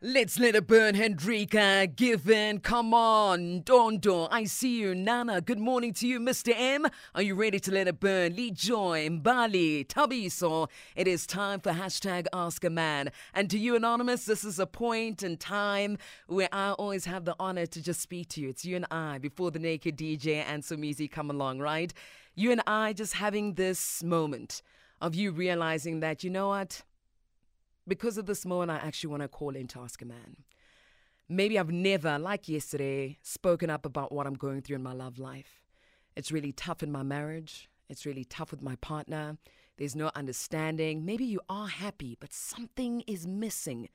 Let's let it burn, Hendrika. Given, come on. Dondo, I see you. Nana, good morning to you, Mr. M. Are you ready to let it burn? Lee Joy, Mbali, Tabiso. It is time for hashtag Ask a Man. And to you, Anonymous, this is a point in time where I always have the honor to just speak to you. It's you and I before the naked DJ and Somizi come along, right? You and I just having this moment of you realizing that, you know what? Because of this moment, I actually want to call in to ask a man. Maybe I've never, like yesterday, spoken up about what I'm going through in my love life. It's really tough in my marriage. It's really tough with my partner. There's no understanding. Maybe you are happy, but something is missing.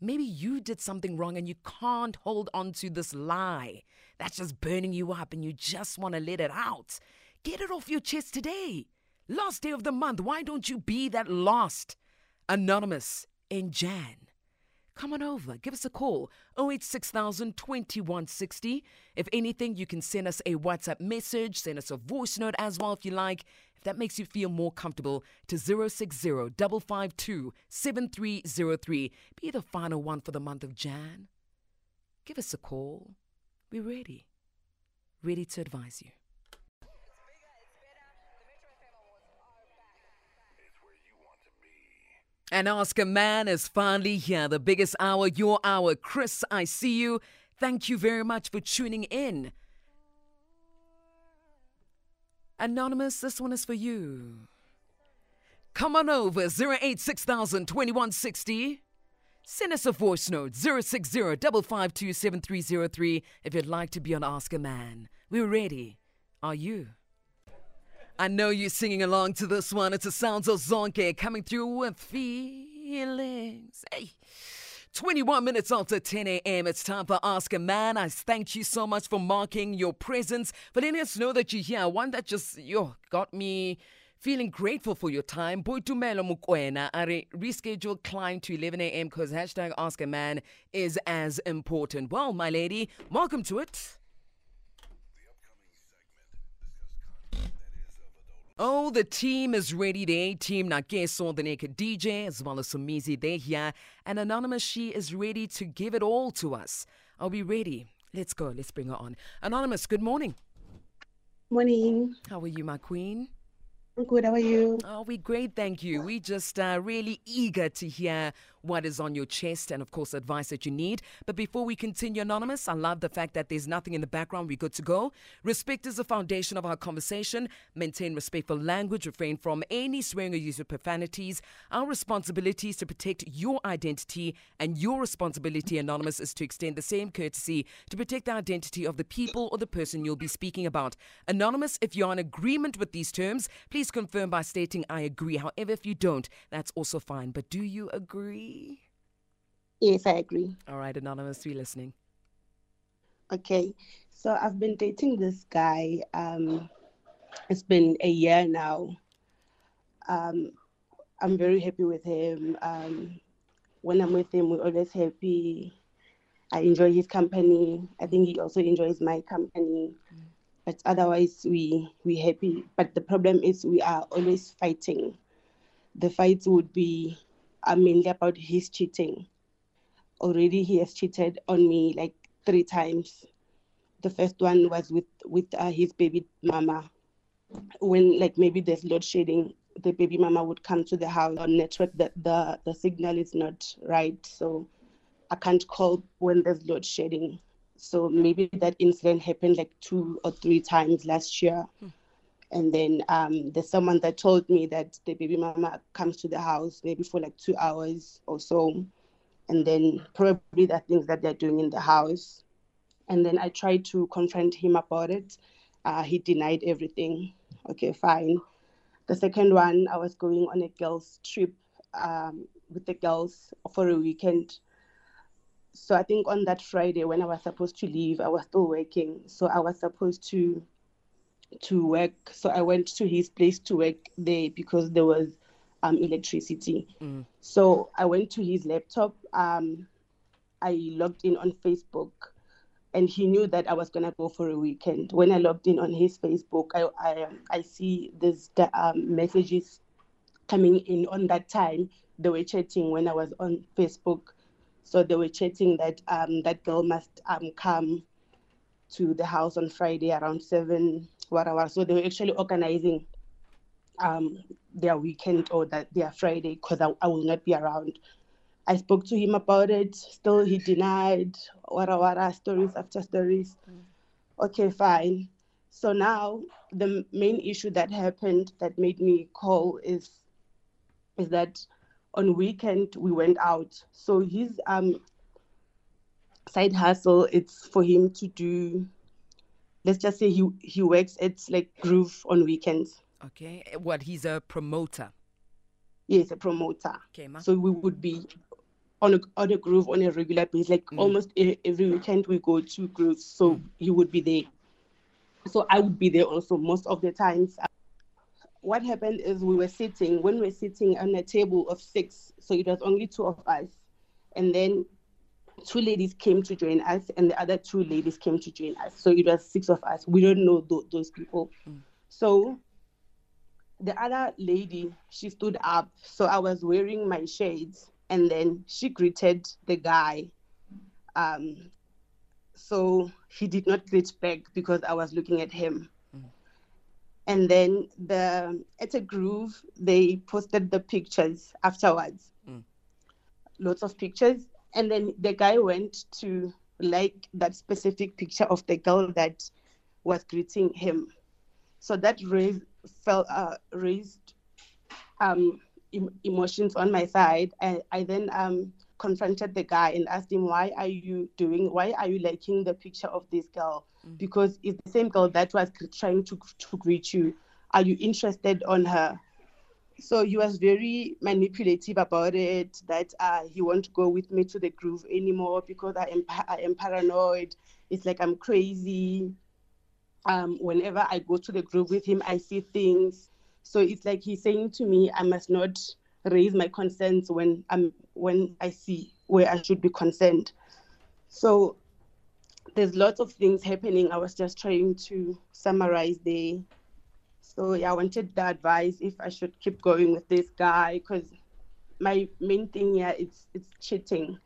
Maybe you did something wrong and you can't hold on to this lie that's just burning you up and you just want to let it out. Get it off your chest today. Last day of the month. Why don't you be that lost? Anonymous in Jan. Come on over, give us a call 086 2160. If anything, you can send us a WhatsApp message, send us a voice note as well if you like. If that makes you feel more comfortable, to 060 552 7303. Be the final one for the month of Jan. Give us a call. We're ready. Ready to advise you. And a Man is finally here. The biggest hour, your hour. Chris, I see you. Thank you very much for tuning in. Anonymous, this one is for you. Come on over, 086 2160. Send us a voice note, 060 552 if you'd like to be on a Man. We're ready. Are you? I know you're singing along to this one. It's the sounds of Zonke coming through with feelings. Hey. 21 minutes after 10 a.m., it's time for Ask a Man. I thank you so much for marking your presence, for letting us know that you're here. One that just yo, got me feeling grateful for your time. Boitumelo Mukwena, are rescheduled climb to 11 a.m. because hashtag Ask a Man is as important. Well, my lady, welcome to it. Oh, the team is ready. The A team, Nageso, the Naked DJ, as well as Somizi, they're here. And Anonymous, she is ready to give it all to us. Are we ready? Let's go. Let's bring her on. Anonymous, good morning. Morning. How are you, my queen? I'm good. How are you? Oh, we great, thank you. We just uh, really eager to hear what is on your chest and, of course, advice that you need. But before we continue, Anonymous, I love the fact that there's nothing in the background. We're good to go. Respect is the foundation of our conversation. Maintain respectful language. Refrain from any swearing or use of profanities. Our responsibility is to protect your identity, and your responsibility, Anonymous, is to extend the same courtesy to protect the identity of the people or the person you'll be speaking about. Anonymous, if you're in agreement with these terms, please Please confirm by stating I agree. However, if you don't, that's also fine. But do you agree? Yes, I agree. All right, Anonymous, we listening. Okay. So I've been dating this guy. Um, it's been a year now. Um, I'm very happy with him. Um, when I'm with him, we're always happy. I enjoy his company. I think he also enjoys my company. Mm but otherwise we we happy but the problem is we are always fighting the fights would be uh, mainly about his cheating. Already he has cheated on me like three times. The first one was with with uh, his baby mama. When like maybe there's load shedding the baby mama would come to the house on network that the the signal is not right. So i can't call when there's load shedding. So maybe that incident happened like two or three times last year. Hmm. And then um, there's someone that told me that the baby mama comes to the house maybe for like two hours or so. And then probably the things that they're doing in the house. And then I tried to confront him about it. Uh, he denied everything. Okay, fine. The second one, I was going on a girls' trip um, with the girls for a weekend so I think on that Friday when I was supposed to leave, I was still working. So I was supposed to to work. So I went to his place to work there because there was um, electricity. Mm. So I went to his laptop. Um, I logged in on Facebook, and he knew that I was gonna go for a weekend. When I logged in on his Facebook, I I, um, I see this um, messages coming in on that time. They were chatting when I was on Facebook So they were chatting that um, that girl must um, come to the house on Friday around seven, whatever. So they were actually organizing um, their weekend or that their Friday because I, I will not be around. I spoke to him about it. Still, he denied. Wara wara stories after stories. Okay, fine. So now the main issue that happened that made me call is is that on weekend we went out. So his um side hustle it's for him to do let's just say he he works at like groove on weekends. Okay. What? He's a promoter. Yes, a promoter. Okay, ma. So we would be on a, on a groove on a regular basis. Like Mm. almost every weekend we go to grooves. So he would be there. So I would be there also most of the times. What happened is we were sitting when we were sitting on a table of six. So it was only two of us, and then two ladies came to join us, and the other two ladies came to join us. So it was six of us. We don't know tho- those people. So the other lady, she stood up. So I was wearing my shades, and then she greeted the guy. Um, so he did not greet back because I was looking at him. And then the at a groove, they posted the pictures afterwards. Mm. Lots of pictures. And then the guy went to like that specific picture of the girl that was greeting him. So that raised felt uh, raised um, em- emotions on my side. And I then um, confronted the guy and asked him, "Why are you doing? Why are you liking the picture of this girl? Because it's the same girl that was trying to to greet you. Are you interested on her?" So he was very manipulative about it. That uh, he won't go with me to the groove anymore because I am I am paranoid. It's like I'm crazy um, whenever I go to the groove with him, I see things. So it's like he's saying to me, I must not raise my concerns when I'm when I see where I should be concerned. So there's lots of things happening. I was just trying to summarize the. So yeah, I wanted the advice if I should keep going with this guy because my main thing here is it's it's cheating.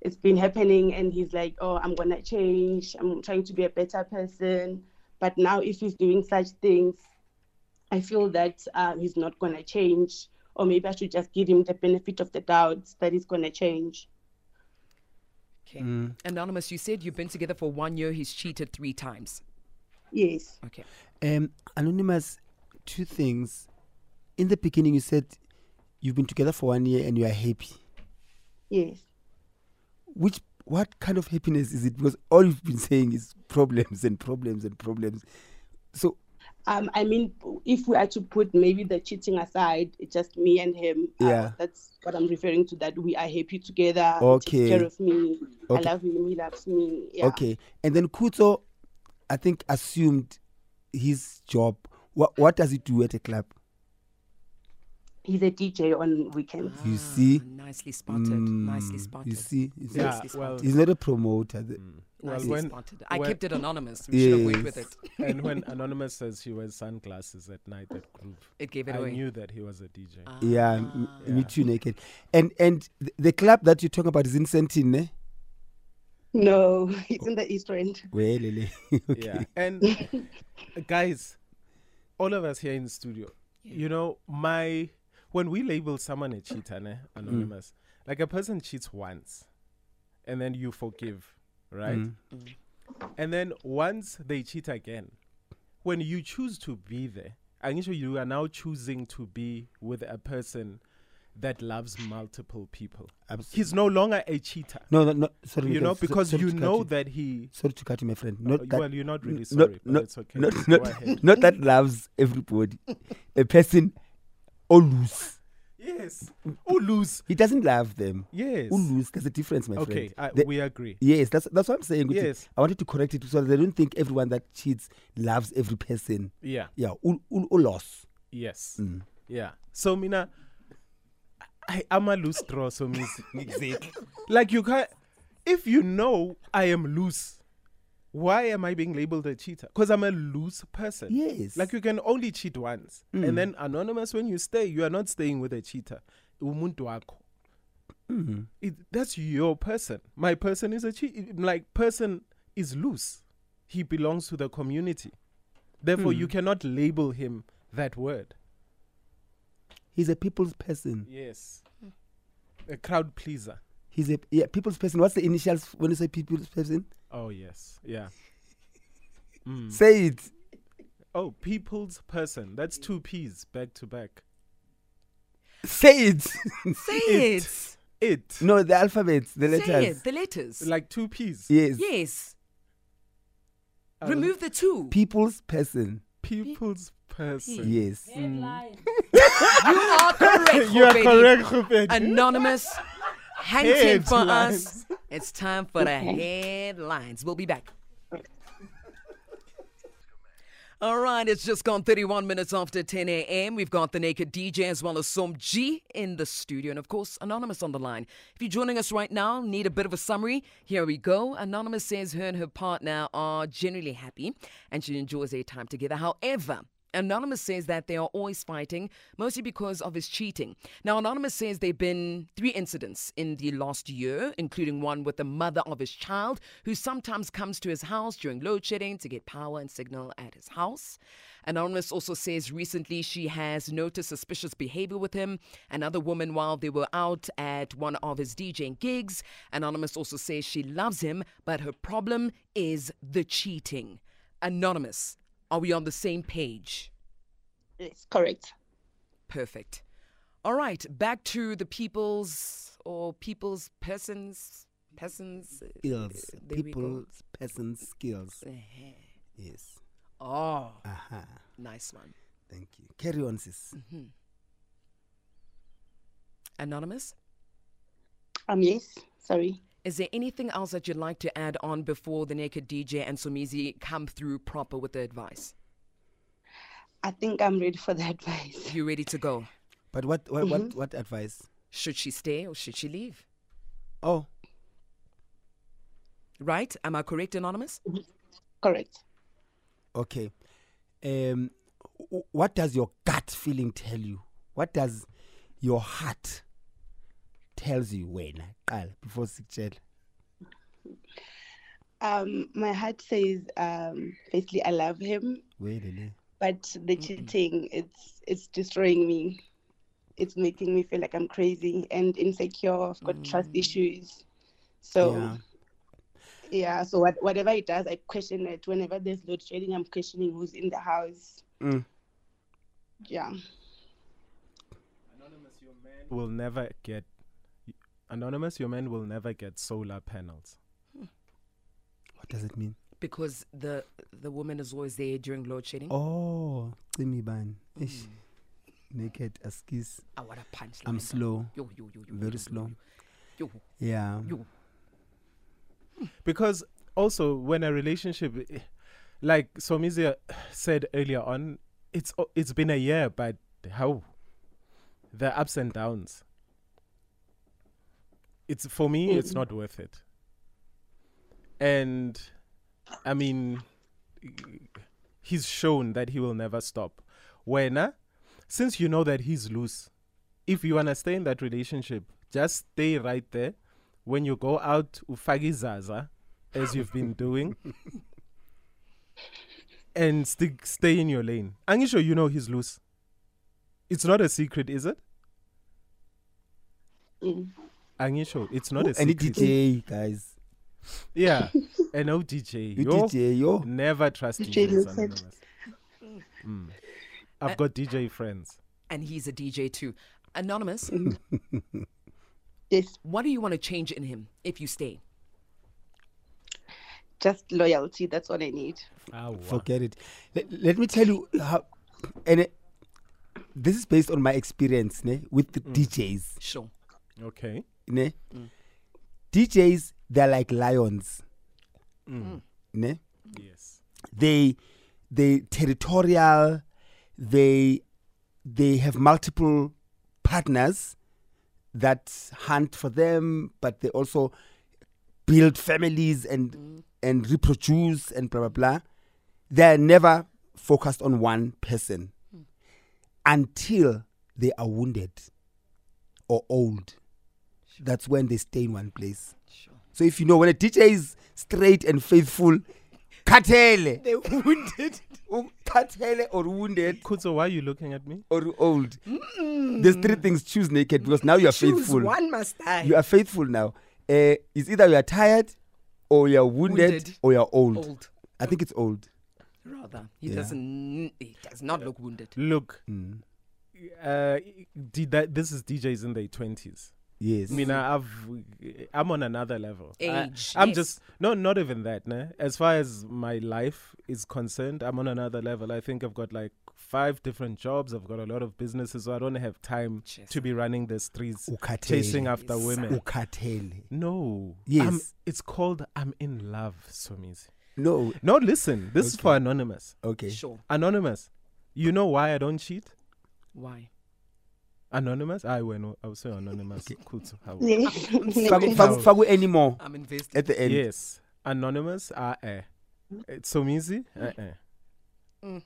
It's been happening, and he's like, "Oh, I'm gonna change. I'm trying to be a better person." But now, if he's doing such things, I feel that um, he's not gonna change, or maybe I should just give him the benefit of the doubt that he's gonna change. Okay. Anonymous, you said you've been together for one year. He's cheated three times. Yes. Okay. Um, Anonymous, two things. In the beginning, you said you've been together for one year and you are happy. Yes. Which, what kind of happiness is it? Because all you've been saying is problems and problems and problems. So, Um, I mean, if we are to put maybe the cheating aside, it's just me and him. uh, Yeah. that's what I'm referring to. That we are happy together. He Okay. takes care of me. Okay. I love him. He loves me. Yeah. okay. And then Kuto, I think, assumed his job. What, what does he do at a club? He's a DJ on weekends. You see? Ah, Nicely spotted. nicely Mm, spotted. You see? You see? Yeah, Nicely well. He's not a promoter. The- well, Nicely when spotted. I when- kept it anonymous. We should have went with it. and when Anonymous says he wears sunglasses at night at group, It gave it I away. knew that he was a DJ. Yeah, m- Ah. me too naked. And and th- the club that you're talking about is in Sandton, eh? No, it's in the East End. Well, lele. okay. Yeah, and guys, all of us here in the studio, you know, my when we label someone a cheater, ne, anonymous, like a person cheats once, and then you forgive, right? Mm. And then once they cheat again, when you choose to be there, I'm sure you are now choosing to be with a person that loves multiple people. Absolutely. He's no longer a cheater. No, no, no. Sorry, You know, so- because you know that he. Sorry to cut you, my friend. Uh, Not that. well, you're not really sorry, but not, it's okay. Not, not, not that loves everybody. a person lose. Yes. Who lose? He doesn't love them. Yes. Lose? There's a difference, my Okay, friend. The- we agree. Yes, that's that's what I'm saying. Yes. I wanted to correct it so that they don't think everyone that cheats loves every person. Yeah. Yeah, all. Yes. Mm. Yeah. So Mina, I am a loose draw. So means Exactly. like you can't. If you know I am loose, why am I being labeled a cheater? Because I'm a loose person. Yes. Like you can only cheat once, Mm. and then anonymous when you stay, you are not staying with a cheater. Umuntu wakho. Mhm. It, that's your person. My person is a cheat. Like person is loose. He belongs to the community. Therefore, Hmm. you cannot label him that word. He's a people's person. Yes. A crowd pleaser. He's a yeah, people's person. What's the initials when you say people's person? Oh yes. Yeah. Mm. Say it. Oh, people's person. That's two P's back to back. Say it. Say It. it. It. no, the alphabets, the letters. Say it. The letters. Like two P's. Yes. yes. Um, Remove the two. People's person. people's person. Yes. You are correct. you are correct, Khupedi. Anonymous. Hang ten for us. It's time for the headlines. We'll be back. All right, it's just gone 31 minutes after 10 a.m. We've got the Naked DJ as well as Som G in the studio. And of course, Anonymous on the line. If you're joining us right now, need a bit of a summary, here we go. Anonymous says her and her partner are generally happy and she enjoys their time together. However, Anonymous says that they are always fighting, mostly because of his cheating. Now, Anonymous says there have been three incidents in the last year, including one with the mother of his child, who sometimes comes to his house during load shedding to get power and signal at his house. Anonymous also says recently she has noticed suspicious behavior with him. Another woman while they were out at one of his DJing gigs. Anonymous also says she loves him, but her problem is the cheating. Anonymous, are we on the same page? Yes, correct. Perfect. All right, back to the people's or people's persons, persons. uh, Skills. there. People's person skills. Eh-heh. Yes. Oh, Aha. nice one. Thank you. Carry on, sis. Anonymous, Um, yes. Sorry. Is there anything else that you'd like to add on before the Naked DJ and Somizi come through proper with the advice? I think I'm ready for the advice. You ready to go? But what what what, what advice? Should she stay or should she leave? Oh, Right? Am I correct, Anonymous? Correct. okay. Um, what does your gut feeling tell you? What does your heart tells you when? Qala, Before sikutshela. Um, my heart says, um, firstly, I love him, Welele. but the cheating, it's it's destroying me. It's making me feel like I'm crazy and insecure. I've got trust issues. So Yeah. yeah, so what, whatever it does, I question it. Whenever there's load shedding, I'm questioning who's in the house. Mm. Yeah. will never get anonymous your man will never get solar panels What does it mean? Because the the woman is always there during load shedding. Oh, Cimi ban. Hmm. Ish. Naked askis. Ah, I want a punch. I'm slow. Yo, yo, yo, yo, Very yo, slow. Yo, Yeah. yo. because also when a relationship like Somizia said earlier on it's it's been a year but how the ups and downs it's for me it's not worth it. And i mean he's shown that he will never stop. When uh, since you know that he's loose if you want to stay in that relationship just stay right there. When you go out ufake izaza as you've been doing and stick stay in your lane. Angisho you know he's loose. It's not a secret is it? Mm. Angisho it's not a Any secret DJ, guys. yeah and no dj You yo DJ, yo. never trust DJ DJs anonymous mm. i've got dj friends And he's a DJ too. Anonymous, Yes, what do you want to change in him if you stay? just loyalty. That's all I need. Ah, wow. Forget it. Let, let me tell you how. And it, this is based on my experience ne, with the DJs. Sure. okay Ne? DJs, they're like lions. Mm. Ne? yes They, they territorial. They, they have multiple partners that hunt for them, but they also build families and and reproduce and blah blah blah. They're never focused on one person until they are wounded or old. That's when they stay in one place. Sure. So if you know when a teacher is straight and faithful, katele, They're wounded. katele or wounded Kuzo, why are you looking at me? or old. There's three things choose naked because now you are Choose faithful. one must die. You are faithful now. Uh, it's either you are tired or you are wounded, Wounded. or you are old. old. I think it's old. Rather, he Yeah. doesn't. He does not look wounded. Look, Mm. uh, did that, this is DJs in their 20s. Yes. I mean, I- I've, I'm on another level. I, Age, I'm yes. just no, not even that. Nah. As far as my life is concerned, I'm on another level. I think I've got like five different jobs. I've got a lot of businesses, so I don't have time Yes. to be running the streets Ukatele. chasing after Yes, women. Ukatele. No. Yes. I'm- it's called I'm in love, Somizi. No. No, listen. This is for anonymous. Okay. Sure. Anonymous. You know why I don't cheat? Why? Anonymous? I will. I will say anonymous. Cool. so how- Fagu, fagu, fagu anymore I'm invested. at the end. Yes. Anonymous. Uh, uh. It's so easy. Uh, uh. Mm.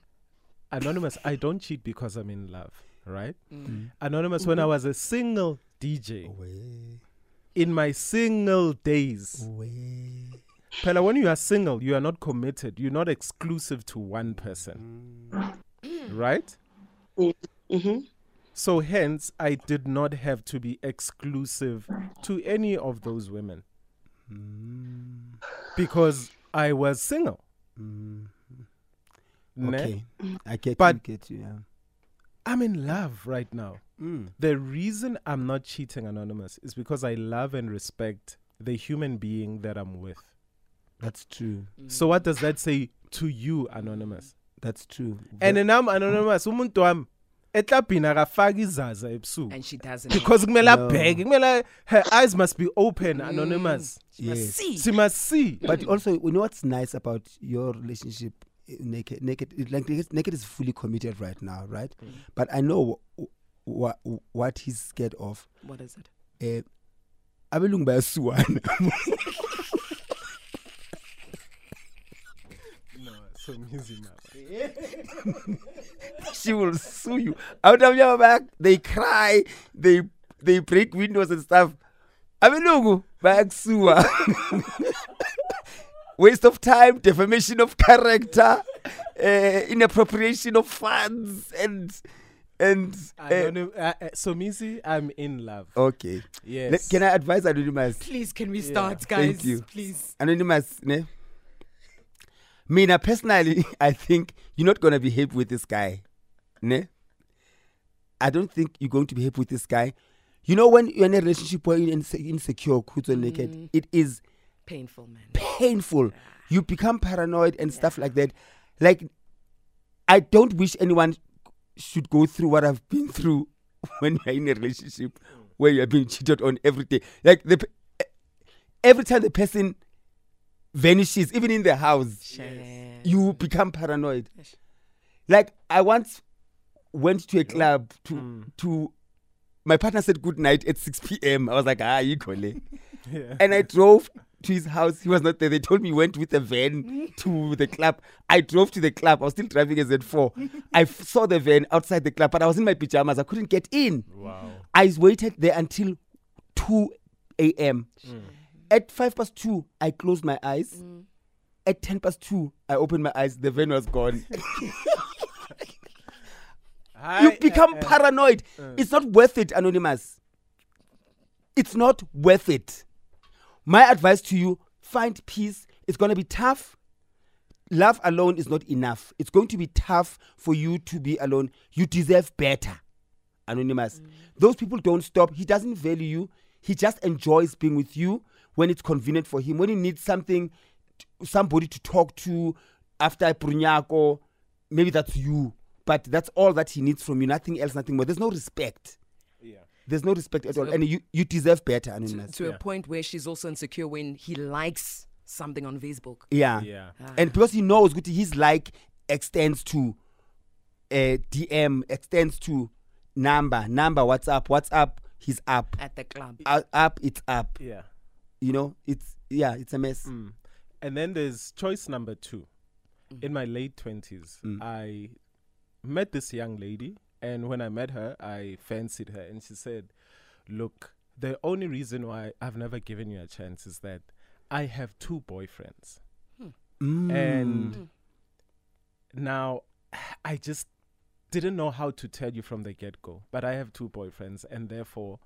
Anonymous. I don't cheat because I'm in love. Right. Mm. Anonymous. When I was a single DJ Away, in my single days. away. Pella, when you are single, you are not committed. You're not exclusive to one person. Right? hmm So hence, I did not have to be exclusive to any of those women because I was single. Ne? Okay. I get But- you, get you. Yeah. I'm in love right now. Mm. The reason I'm not cheating anonymous is because I love and respect the human being that I'm with. That's true. So what does that say to you anonymous? That's true. And then I'm anonymous umuntu eklabhini akafaki izaza ebusuku And she doesn't. because kumele No. abheke kumele her eyes must be open anonymous She must Yes. see. she must see But also, you know what's nice about your relationship? eh, Naked, naked, it- like naked, naked is fully committed right now, right? But I know what what he's scared of. What is it? Eh, abelungu bayasuwana. so easy man she will sue you. Out of your back, they cry, they they break windows and stuff. Abelungu bayakusuwa. Waste of time, defamation of character, uh, inappropriation of funds, and and. Uh, Anonym, uh, uh, so Missy, I'm in love okay. yes Le- Can I advise Anonymous? Please, can we Yeah. start, Thank guys? you. Please. Anonymous, ne? Mina personally, I think you're not gonna be happy with this guy, ne? I don't think you're going to be happy with this guy. You know, when you're in a relationship where you're insecure, who's on naked, mm. it is Painful, man. painful. You become paranoid and stuff like that. Like, I don't wish anyone should go through what I've been through when you're in a relationship mm. where you're being cheated on every day. Like the every time the person vanishes, even in the house, Shame. you become paranoid. Yes. Like I once went to a club to to my partner said good night at 6 p.m. I was like, ah, you equally. yeah. And I drove to his house. He was not there. They told me he went with a van to the club. I drove to the club. I was still driving a Z4. I f- saw the van outside the club, but I was in my pajamas. I couldn't get in. wow I waited there until 2 a.m. Mm. At 5 past 2, I closed my eyes. Mm. At 10 past 2, I opened my eyes. The van was gone. you Hi, become uh, uh, paranoid. It's not worth it, Anonymous. It's not worth it. My advice to you find peace. It's going to be tough. Love alone is not enough. It's going to be tough for you to be alone. You deserve better, Anonymous. Those people don't stop. He doesn't value you. He just enjoys being with you when it's convenient for him. When he needs something, somebody to talk to after Prunyako, maybe that's you. But that's all that he needs from you. Nothing else, nothing more. There's no respect. yeah There's no respect at all. So- And you, you deserve better, To, Anonymous. to Yeah. a point where she's also insecure when he likes something on Facebook. yeah. yeah Ah. And because he knows good, his like extends to uh, DM, extends to number, number, WhatsApp, WhatsApp, he's up. at the club. Uh, up, it's up. yeah You know, it's, yeah, it's a mess. Mm. And then there's choice number two. In my late 20s, Mm. I met this young lady. And when I met her, I fancied her. And she said, Look, the only reason why I've never given you a chance is that I have two boyfriends. Mm. And now I just didn't know how to tell you from the get go, but I have two boyfriends, and therefore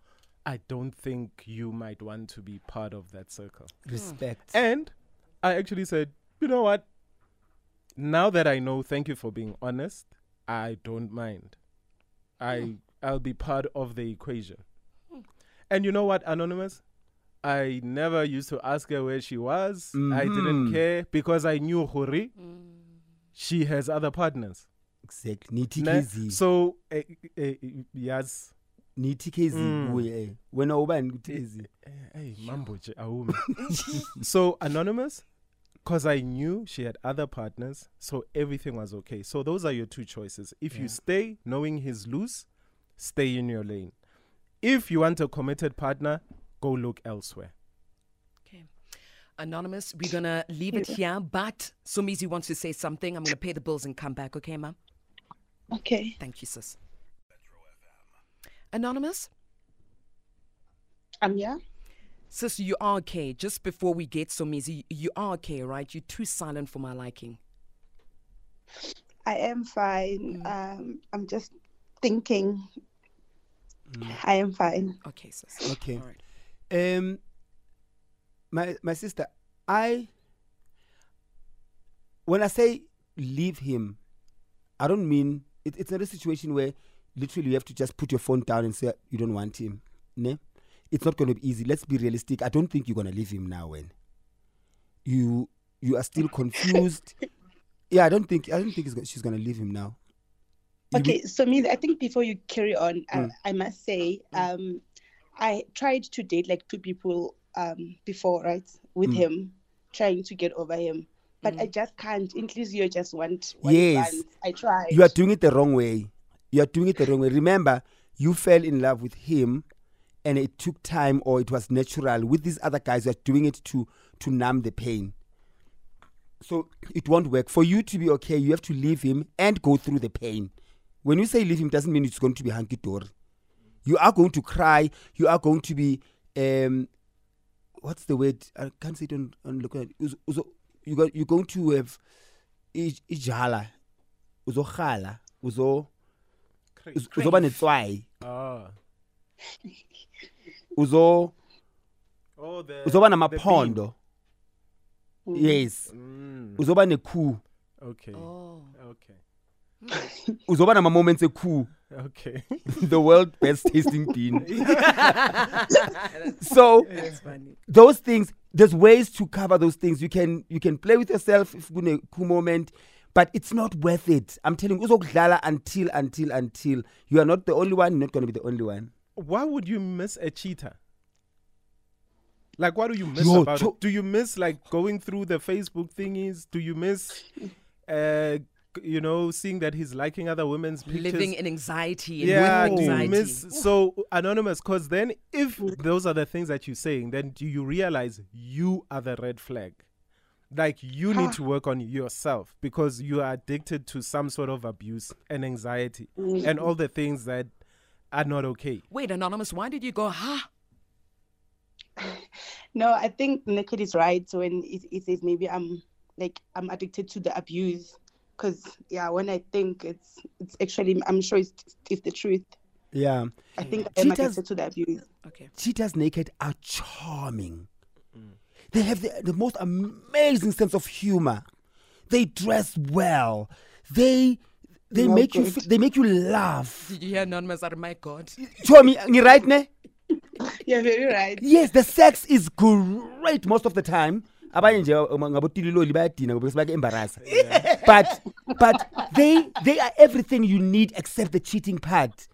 I don't think you might want to be part of that circle. respect. And I actually said, you know what? Now that I know, thank you for being honest. I don't mind. I I'll be part of the equation. And you know what, Anonymous? I never used to ask her where she was. I didn't care because I knew Hori. She has other partners. exactly. Ne? So eh, eh, yes. Nithi KZ Mm. kuwe, eh. Wena ubani kuthi Eh, KZ? eh, Hey, mambo nje, awume. so anonymous, because I knew she had other partners, so everything was okay. So those are your two choices. If Yeah. you stay knowing he's loose, stay in your lane. If you want a committed partner, go look elsewhere. Okay. Anonymous, we're going to leave it here, but Somizi wants to say something. I'm going to pay the bills and come back, okay, ma'am? Okay. Thank you, sis. Anonymous, Um, yeah. sis, you are okay. Just before we get Somizi, you are okay, right? You're too silent for my liking. I am fine. Mm. Um, I'm just thinking. I am fine. Okay, sis. Okay. All right. Um, my my sister, I when I say leave him, I don't mean it, it's not a situation where literally you have to just put your phone down and say you don't want him. Ne? It's not going to be easy. Let's be realistic. I don't think you're going to leave him now. When you you are still confused. yeah, I don't think I don't think she's going to leave him now. Okay, so me, I think before you carry on, Mm. I, I must say, um, I tried to date like two people um before, right, with Mm. him, trying to get over him, but I just can't. In case you just want, one Yes. I tried. you are doing it the wrong way. You are doing it the wrong way. Remember, you fell in love with him, and it took time, or it was natural. With these other guys, you are doing it to to numb the pain. So it won't work for you to be okay. You have to leave him and go through the pain. When you say leave him, doesn't mean it's going to be hunky dory. You are going to cry. You are going to be um, what's the word? I can't say it on on look at Uzo- uzo- you got you're going to have ij- ijala uzokhala uzo uz- uzoba netswayi Ah. uzo Oh, the uzoba namaphondo Mm. yes bean. Mm, uzoba nekhu okay. Oh. Okay. uzoba nama moments ekhu Okay. the world best tasting bean so those things there's ways to cover those things you can you can play with yourself if kune khu moment but it's not worth it i'm telling you uzokudlala until until until you are not the only one you're not going to be the only one Why would you miss a cheater? Like, what do you miss Yo, about cho- it? Do you miss like going through the Facebook thingies? Do you miss, uh, you know, seeing that he's liking other women's pictures? Living in anxiety and yeah, with do you miss so anonymous? Because then, if those are the things that you're saying, then do you realize you are the red flag? Like you need to work on yourself because you are addicted to some sort of abuse and anxiety mm. and all the things that are not okay. Wait, Anonymous, why did you go, ha? No, I think Naked is right So when it, it says maybe I'm like I'm addicted to the abuse. Cause yeah, when I think it's it's actually I'm sure it's it's the truth. yeah I think I'm addicted to the abuse. Okay. cheaters naked are charming. They have the, the most amazing sense of humor. They dress well. They they No make you good. fe- they make you laugh. Did you hear Anonymous? Oh my God. Show me, you right ne? You're very right. Yes, the sex is great most of the time. abanye nje um, ngabotililoli bayadina ngoba bese embarrass but but they they are everything you need except the cheating part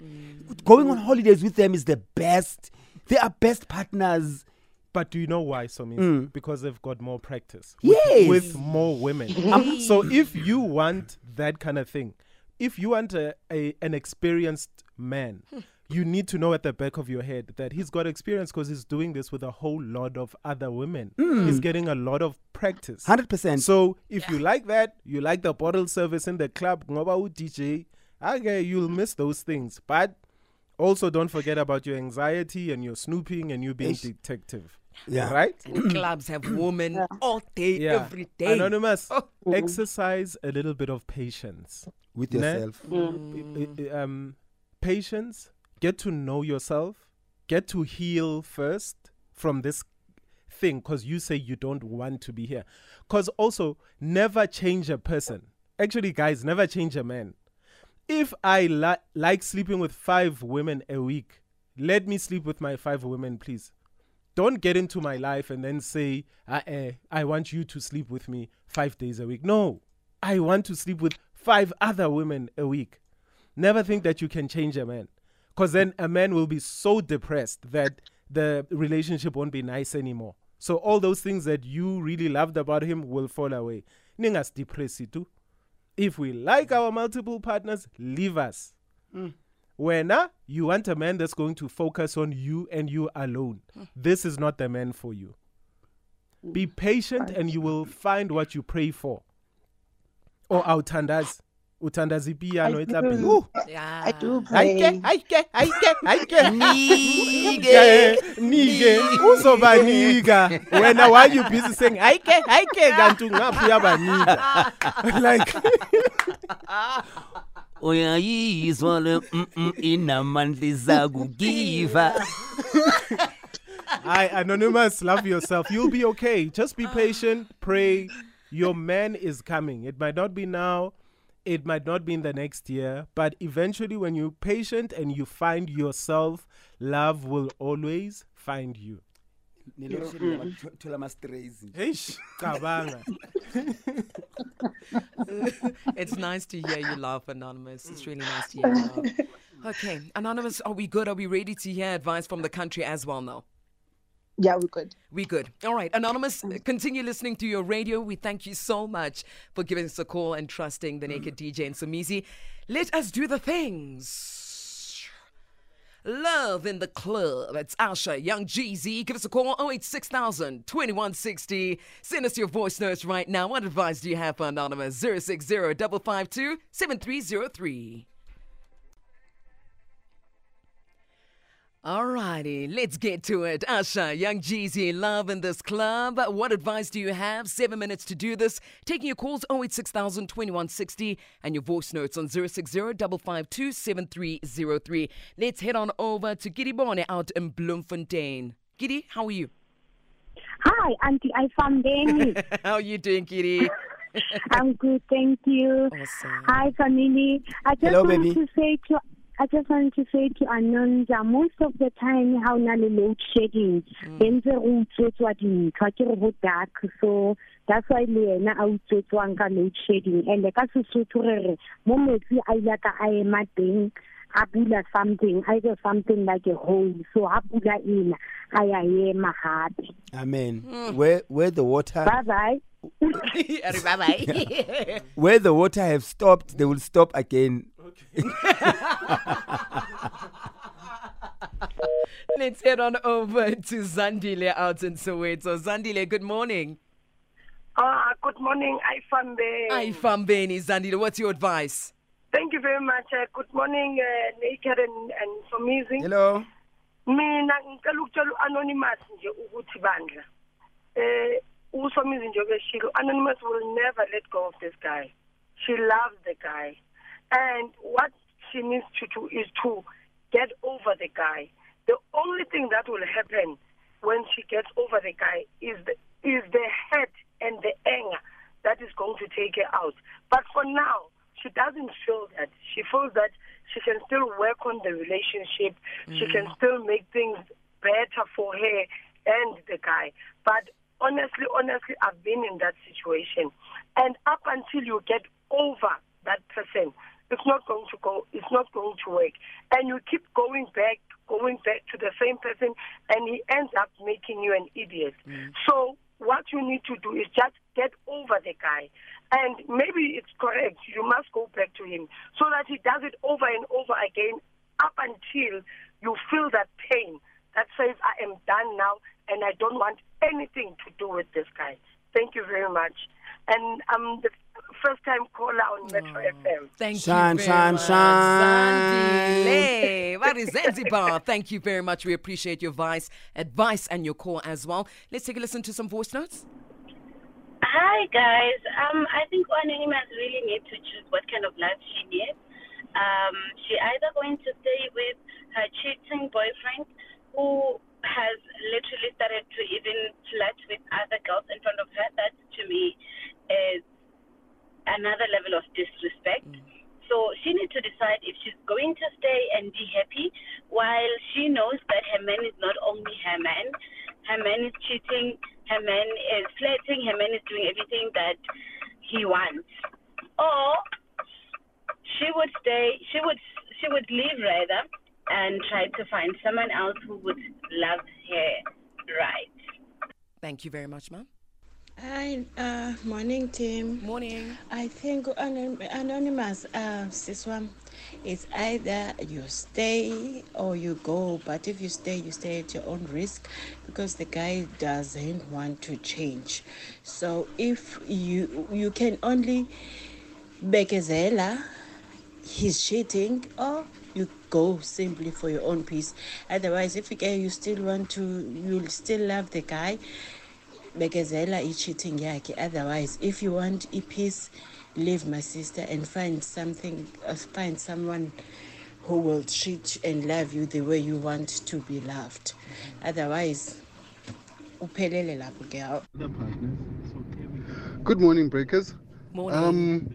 going on holidays with them is the best they are best partners But do you know why, Somi? Mm. Because they've got more practice. Yes. With more women. Um, so if you want that kind of thing, if you want a, a an experienced man, you need to know at the back of your head that he's got experience because he's doing this with a whole lot of other women. He's getting a lot of practice. 100% So if you like that, you like the bottle service in the club, ngoba u DJ, okay, you'll miss those things. But Also, don't forget about your anxiety and your snooping and you being Ish. detective. Yeah. Right? And clubs have women all day, Yeah. every day. Anonymous, Oh. exercise a little bit of patience. With Ne? yourself. I- I- um, patience, get to know yourself, get to heal first from this thing because you say you don't want to be here. Because also, never change a person. Actually, guys, never change a man. If I li- like sleeping with five women a week, let me sleep with my five women, please. Don't get into my life and then say, ah, eh, I want you to sleep with me five days a week. No, I want to sleep with five other women a week. Never think that you can change a man. Because then a man will be so depressed that the relationship won't be nice anymore. So all those things that you really loved about him will fall away. Ningas too. If we like our multiple partners, leave us. When uh, you want a man that's going to focus on you and you alone, this is not the man for you. Be patient and you will find what you pray for. Or awuthandazi. Uthandaza ipiyano I etla do. pele. Ooh. Yeah. I do Hayike, pray. hayike, hayike, hayike. Nike. nike uzobanika wena why you busy saying hayike hayike kanti ngaphi uyabanika like uyayizwa le inamandla Hi, Anonymous, love yourself. You'll be okay. Just be patient. Pray. Your man is coming. It might not be now, it might not be in the next year, but eventually, when you're patient and you find yourself, love will always find you. Mm-hmm. thola ama-strays Eish, cabanga. it's nice to hear you laugh, Anonymous. It's really nice to hear you laugh. Okay, Anonymous, are we good? Are we ready to hear advice from the country as well now? Yeah, we're good. We good. All right, Anonymous, continue listening to your radio. We thank you so much for giving us a call and trusting the Naked mm. DJ and Somizi. Let us do the things. Love in the club. It's Usher, Young Jeezy. Give us a call 086,000 2160. Send us your voice notes right now. What advice do you have for Anonymous? 060 552 7303. Alrighty, let's get to it. Usher, Young Jeezy, love in this club. What advice do you have? Seven minutes to do this. Taking your calls 086,000 2160 and your voice notes on 060 552 7303. Let's head on over to Giddy Bone out in Bloemfontein. Giddy, how are you? Hi, Auntie Ifambeni. how are you doing, Giddy? I'm good, thank you. Awesome. Hi, family. I just Hello, want baby. to say to I just want to say to Anonza, most of the time how na le load shedding, entse go utswetswa dintho ke re bo dark so that's why le yena a utswetswang ka load shedding. And ka Sesotho re re mo metsi a ile ka a ema teng a bula something either something like a hole. So ha pula ena a ya ema hape. Amen. Where where the water bye bye bye bye. where the water have stopped they will stop again Let's head on over to Zandile out in Soweto. Zandile, good morning. Ah, good morning, Ifambe. Hi, Fambeni. Zandile, what's your advice? Thank you very much. Uh, good morning, uh, Naked and, and Somizi. hello Mina ngicela ukutshela u-anonymous nje ukuthi bandla. Eh uSomizi njengoba eshilo anonymous will never let go of this guy. She loves the guy. And what she needs to do is to get over the guy. The only thing that will happen when she gets over the guy is the is the hurt and the anger that is going to take her out. But for now, she doesn't feel that. She feels that she can still work on the relationship. She can mm. still make things better for her and the guy. But honestly, honestly, I've been in that situation. And up until you get over that person, it's not going to go, it's not going to work. And you keep going back, going back to the same person, and he ends up making you an idiot. Mm. So what you need to do is just get over the guy. And maybe it's correct. You must go back to him so that he does it over and over again up until you feel that pain that says, I am done now and I don't want anything to do with this guy. Thank you very much. And I'm the first time caller on Metro FM. Thank Shine, you very shine, much. shine. Zandile. What is Zanzibar? Thank you very much. We appreciate your advice, advice and your call as well. Let's take a listen to some voice notes. Hi guys. Um, I think one Anonymous really need to choose what kind of life she needs. Um, she either going to stay with her cheating boyfriend who has literally started to even flirt with other girls in front of her. That to me is another level of disrespect. Mm. So she needs to decide if she's going to stay and be happy while she knows that her man is not only her man, her man is cheating, her man is flirting, her man is doing everything that he wants. Or she would stay she would she would leave rather and try to find someone else who would love her right. Thank you very much, ma'am. Hi, uh, morning team. Morning. I think anonymous, uh, sis one, it's either you stay or you go. But if you stay, you stay at your own risk because the guy doesn't want to change. So if you you can only bekezela, he's cheating, or you go simply for your own peace. Otherwise, if you can, you still want to, you'll still love the guy. bekezela i-cheating yakhe otherwise if you want i-peace leave my sister and find something uh, find someone who will treat and love you the way you want to be loved otherwise uphelele lapho ke Good morning, breakers. Morning. Um,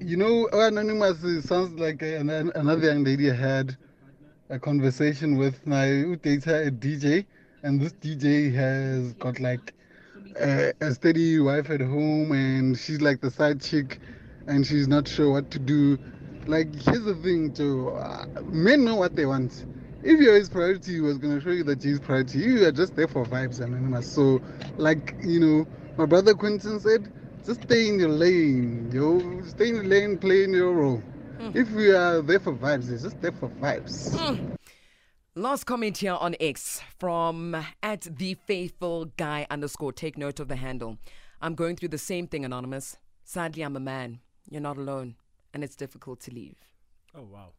you know, anonymous sounds like an, an- another young lady had a conversation with. Dates her a DJ, and this DJ has got like a, a steady wife at home, and she's like the side chick, and she's not sure what to do. Like, here's the thing, too Uh, men know what they want. If you're his priority, he was gonna show you that he's priority. You are just there for vibes, anonymous. So, like, you know, my brother Quentin said, just stay in your lane, yo. Stay in your lane, play in your role. Hmm. If we are there for vibes, it's just there for vibes. Hmm. Last comment here on X from at the faithful guy underscore. Take note of the handle. I'm going through the same thing, Anonymous. Sadly, I'm a man. You're not alone, and it's difficult to leave. Oh wow.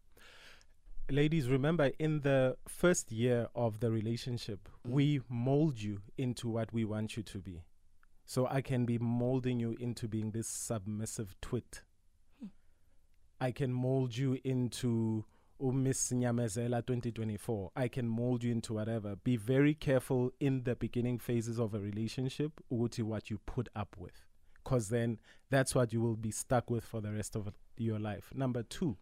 Ladies, remember in the first year of the relationship, hmm. we mold you into what we want you to be. So I can be molding you into being this submissive twit. Hmm. I can mold you into oh, Miss Nyamezela 2024. I can mold you into whatever. Be very careful in the beginning phases of a relationship, to what you put up with. Because then that's what you will be stuck with for the rest of your life. Number two,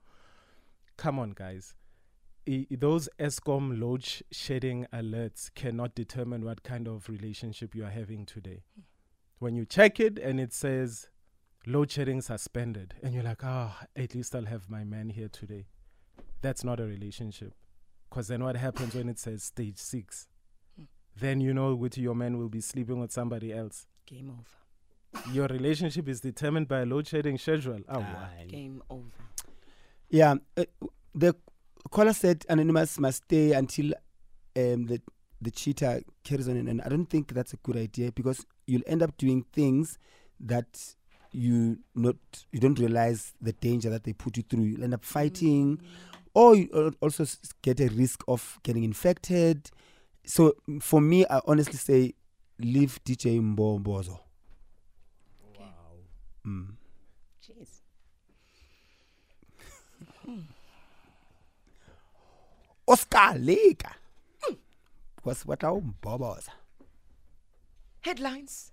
come on, guys. I, those Eskom load sh- shedding alerts cannot determine what kind of relationship you are having today. Hmm. When you check it and it says load shedding suspended, and you're like, ah, at least I'll have my man here today. That's not a relationship. Because then what happens when it says stage six? Then you know with your man will be sleeping with somebody else. Game over. Your relationship is determined by a load shedding schedule. Oh, wow. Game over. Yeah, uh, the caller said anonymous must stay until um, the the cheater carries on, and I don't think that's a good idea because you'll end up doing things that you not you don't realize the danger that they put you through. You'll end up fighting, or you also get a risk of getting infected. So mm, for me, I honestly say leave DJ Mbombozo. Mm. Jeez. Oscar Leka. Was what our Mbombozo. Headlines.